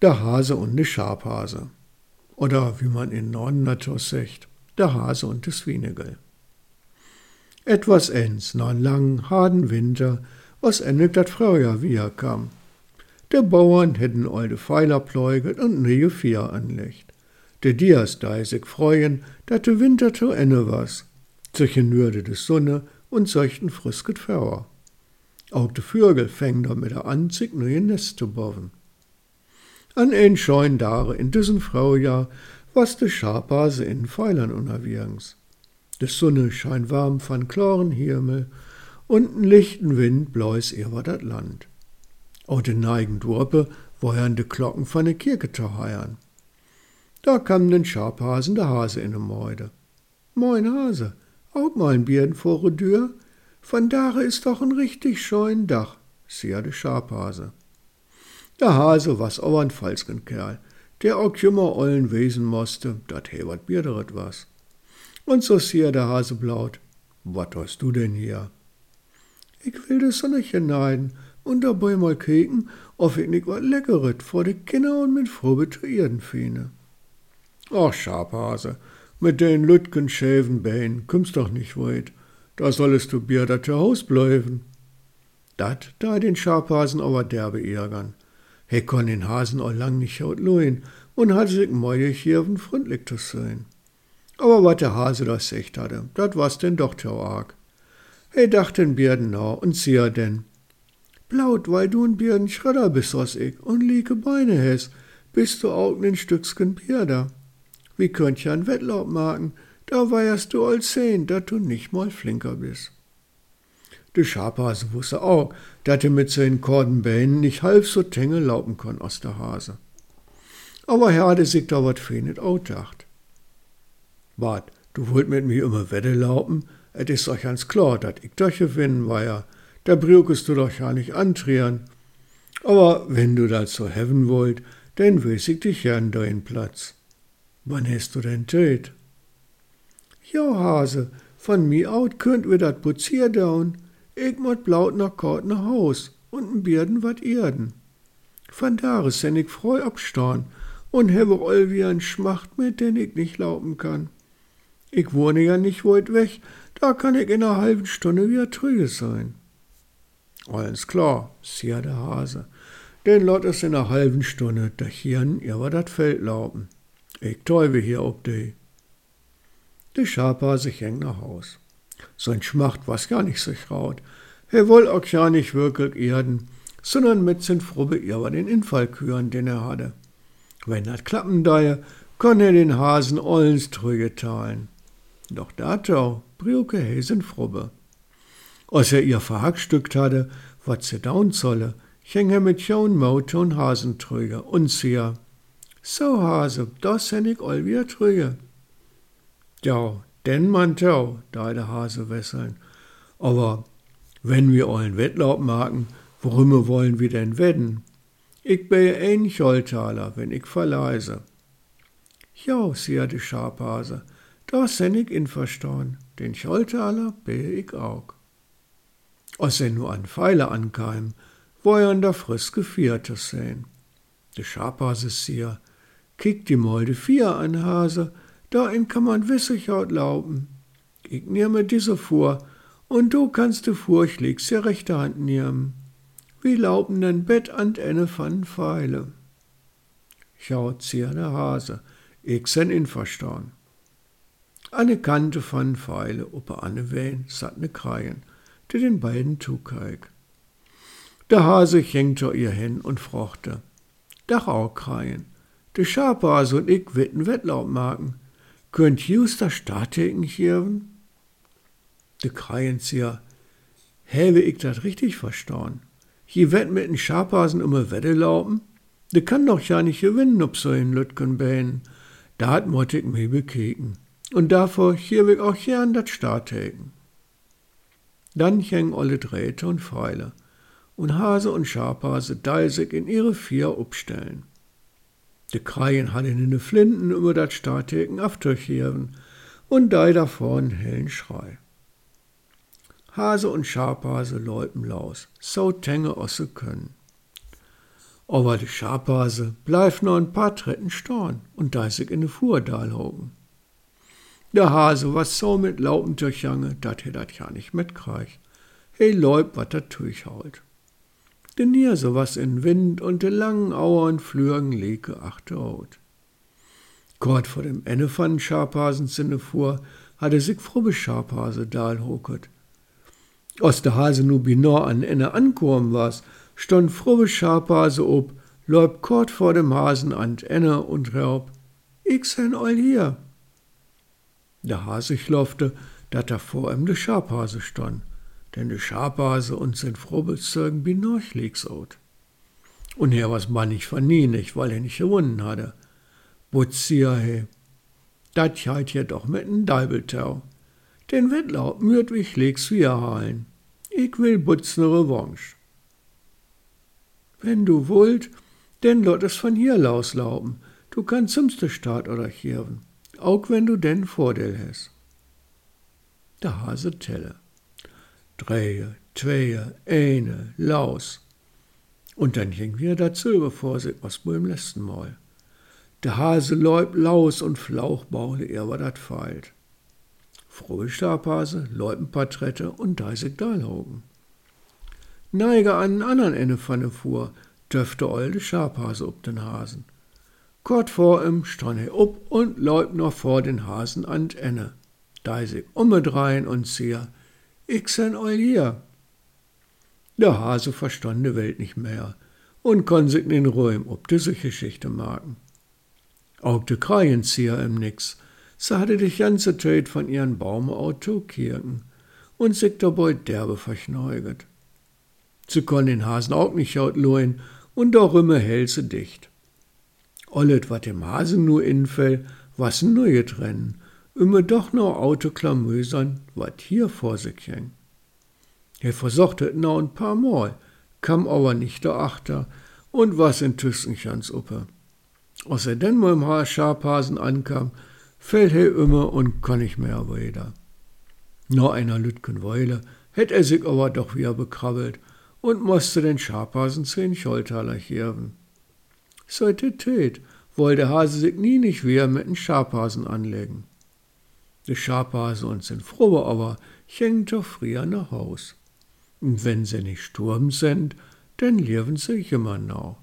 Der Hase und de Schabhase. Oder wie man in Norden natürlich sagt, der Hase und de Swinegel. Etwas ens, nach einem langen, harten Winter, was endlich dat Frühjahr wieder kam. De Bauern hätten alte Pfeiler pläuget und neue Vier anlegt. De Dias sich freuen, dat de Winter zu Ende was. Zwischen Würde de Sonne und seuchten frisket Feuer. Auch de Vögel fängen damit an, sich neue Nest zu bauen. An ein scheuen Dare in diesem Fraujahr was de Schapase in Pfeilern unterwegs. De Sonne scheint warm von klaren Himmel und n lichten Wind bläus über dat Land. Auch de neigen Dorpe wohern de Glocken von de Kirche zu heiern. Da kam den Schabhasen der Hase in de Mäude. Moin Hase, auch mal ein Bieren vor de Tür? Von dare ist doch ein richtig scheuen Dach, sieh de Schabhase. Der Hase was auch ein falschen Kerl, der auch jümmer ollen wesen musste, dat he wat bierderet was. Und so sieh der Hase blaut, wat hast du denn hier? Ich will das Sonnechen neiden und dabei mal keken, ob ich nicht wat Leckeret vor de Kinder und mit Frube zu fiene. Ach, Schabhase, mit den lütgen schäven Beinen kommst doch nicht weit. Da sollest du Bier dat Haus bleiben. Dat da den Schabhasen aber derbe ärgern. Kon den Hasen auch lang nicht haut loin und hatte sich moje hier freundlich zu sein. Aber wat der Hase das secht hatte, dat was denn doch zu arg. He dacht den Bierden na und sieh denn. Blaut, weil du ein Bierden Schredder bist, was ich, und lieke Beine hes, bist du auch ein Stückchen Bierder. Wie könnt ja ein Wettlauf machen, da weierst du all sehen, dat du nicht mal flinker bist. De Schabhase wusste auch, dat er mit seinen Kordenbeinen nicht halb so tenge laufen kann aus der Hase. Aber er hatte sich da wat fehnet auch gedacht. Wat, du wollt mit mir immer Wette laufen? Et is euch ganz klar, dat ich doch gewinnen weier. Da brückest du doch ja nicht antrieren. Aber wenn du so heaven wollt, dann weiß ich dich ja an deinen Platz. Wann hast du denn tät? Ja, Hase, von mi out könnt wir dat Putzier daun. Ich mot blaut nach Kort nach Haus und n Bierden wat Erden. Von da sen ich freu abstorn und habe all wie ein Schmacht mit, den ich nicht laufen kann. Ich wohne ja nicht weit weg, da kann ich in einer halben Stunde wieder trüge sein. Alles klar, sieh der Hase. Den lot es in einer halben Stunde, da hirn über dat Feld laufen. Ich täube hier ob de. De Schafhase ging nach Haus. Sein Schmacht was gar nicht so raut. Er woll auch ja nicht wirklich erden, sondern mit sin Frubbe über den Infall küren, den er hatte. Wenn dat klappen daje, konn er den Hasen ollens trüge teilen. Doch datau briuke hesen Frubbe. Als er ihr verhackstückt hatte, wat se daun solle, ging er mit jaun Maute und Hasentrüge und sie So Hase, das sen ich all wieder trüge. Ja, denn man tau, da der Hase wesseln. Aber wenn wir allen Wettlauf machen, worüber wollen wir denn wetten? Ich bin ein Scholtaler, wenn ich verleise. Ja, sie de Schabhase, da sen ich in verstehen, den Scholtaler bin ich auch. Als er nur an Pfeile ankam, wo er an der frisch Viertes sehen. De Schabhase sier, kick die Molde vier an Hase, da in kann man wissig haut lauben. Ich nehme diese vor, und du kannst du furchtlichst der rechte Hand nehmen. Wie lauben denn Bett an ene van Pfeile. Schaut zier der Hase, ich sen in verstorn. Eine Kante van Pfeile, oppe Anne Wehen, satt ne Kreien, die den beiden zukeig. Der Hase hängte ihr hin und frochte. Dach auch kreien. De Schapase und ich witten Wettlauf machen. Könnt jūs da Stateken hirven? De Kreienzieher, habe ich dat richtig verstanden? Hier wird mit den Schapasen immer Wette laufen? De kann doch ja nicht gewinnen, ob so in Lütgenbein. Da hat Mottig mich bekeken. Und davor hier will ich auch gern dat Stateken. Dann hängen alle Drähte und Pfeile. Und Hase und Schapase deisig in ihre vier Upstellen. De Kreien hadden in de Flinten über dat Stateken afturchieren und davor einen hellen Schrei. Hase und Schapase läuten laus, so tenge osse können. Aber de Schapase bleif noch ein paar Tretten storn und da sich in de Fuhrdal hogen. Der Hase was so mit Laupen durchjange, dat he dat ja nicht mitkrieg. He läuft, wat er durchhaut. Den Nier so was in Wind und de langen Auern flürgen leke achte Haut. Gott vor dem Ende von Scharpasen Sinne fuhr, hatte sich frubbe Scharpase dal hoket. Aus der Hase nu binor an Ende ankommen was, stand frubbe Scharpase ob, läuft kort vor dem Hasen an Ende und raub, ich sen all hier. Der Hase chlofte, dat er vor ihm de Scharpase stand, denn de Scharpase und sein Frobelzeugen binorch legsot. Und er was man nicht weil er nicht gewonnen hatte. Butzier he. Dat halt je doch mit n Dalbeltau. Den Wettlauf mürt wich legs wir halen. Ich will butzne Revanche. Wenn du wollt, denn lot es von hier lauslauben. Du kannst zumste Staat oder Chirven. Auch wenn du denn Vordel hast. Der Hase telle. Dreie, zweie, eine, laus. Und dann ging wieder der Zöbe vor sich, was wohl im letzten Mal. Der Hase läuft laus und Flauchbaule, er war dat feilt. Frohe Stabhase, Leupenporträte und deisig Dahlhaugen. Neige an den anderen Ende von der Fuhr, döfte olde Schabhase ob den Hasen. Kort vor ihm stand er up und läuft noch vor den Hasen an Ende. Deisig umedrein und zier, all hier. Der Hase verstand die Welt nicht mehr und kon sich in Räum ob diese Geschichte marken. Auch de Kreienzieher im Nix, sie hatte die ganze Zeit von ihren Baumauto kirken und sich dabei derbe verschneuget. Sie konn den Hasen auch nicht lohen und doch immer hält sie dicht. Ollet, wat dem Hasen nur infell, was nur getrennen, immer doch noch Autoklamösern, wat hier vor sich häng. Er versuchte noch ein paar Mal, kam aber nicht der Achter und was in Tüssenchans uppe. Als er denn mal im Haar ankam, fällt er immer und kann nicht mehr weiter. Nach einer Lütgen Weile hätt er sich aber doch wieder bekrabbelt und musste den Scharpasen zehn Scholtaler hirven. Seit der Tät wollte Hase sich nie nicht wieder mit den Scharpasen anlegen. Die Scharpase und sind frohe aber gängen doch früher nach Haus. Und wenn sie nicht sturm sind, dann leben sie immer noch.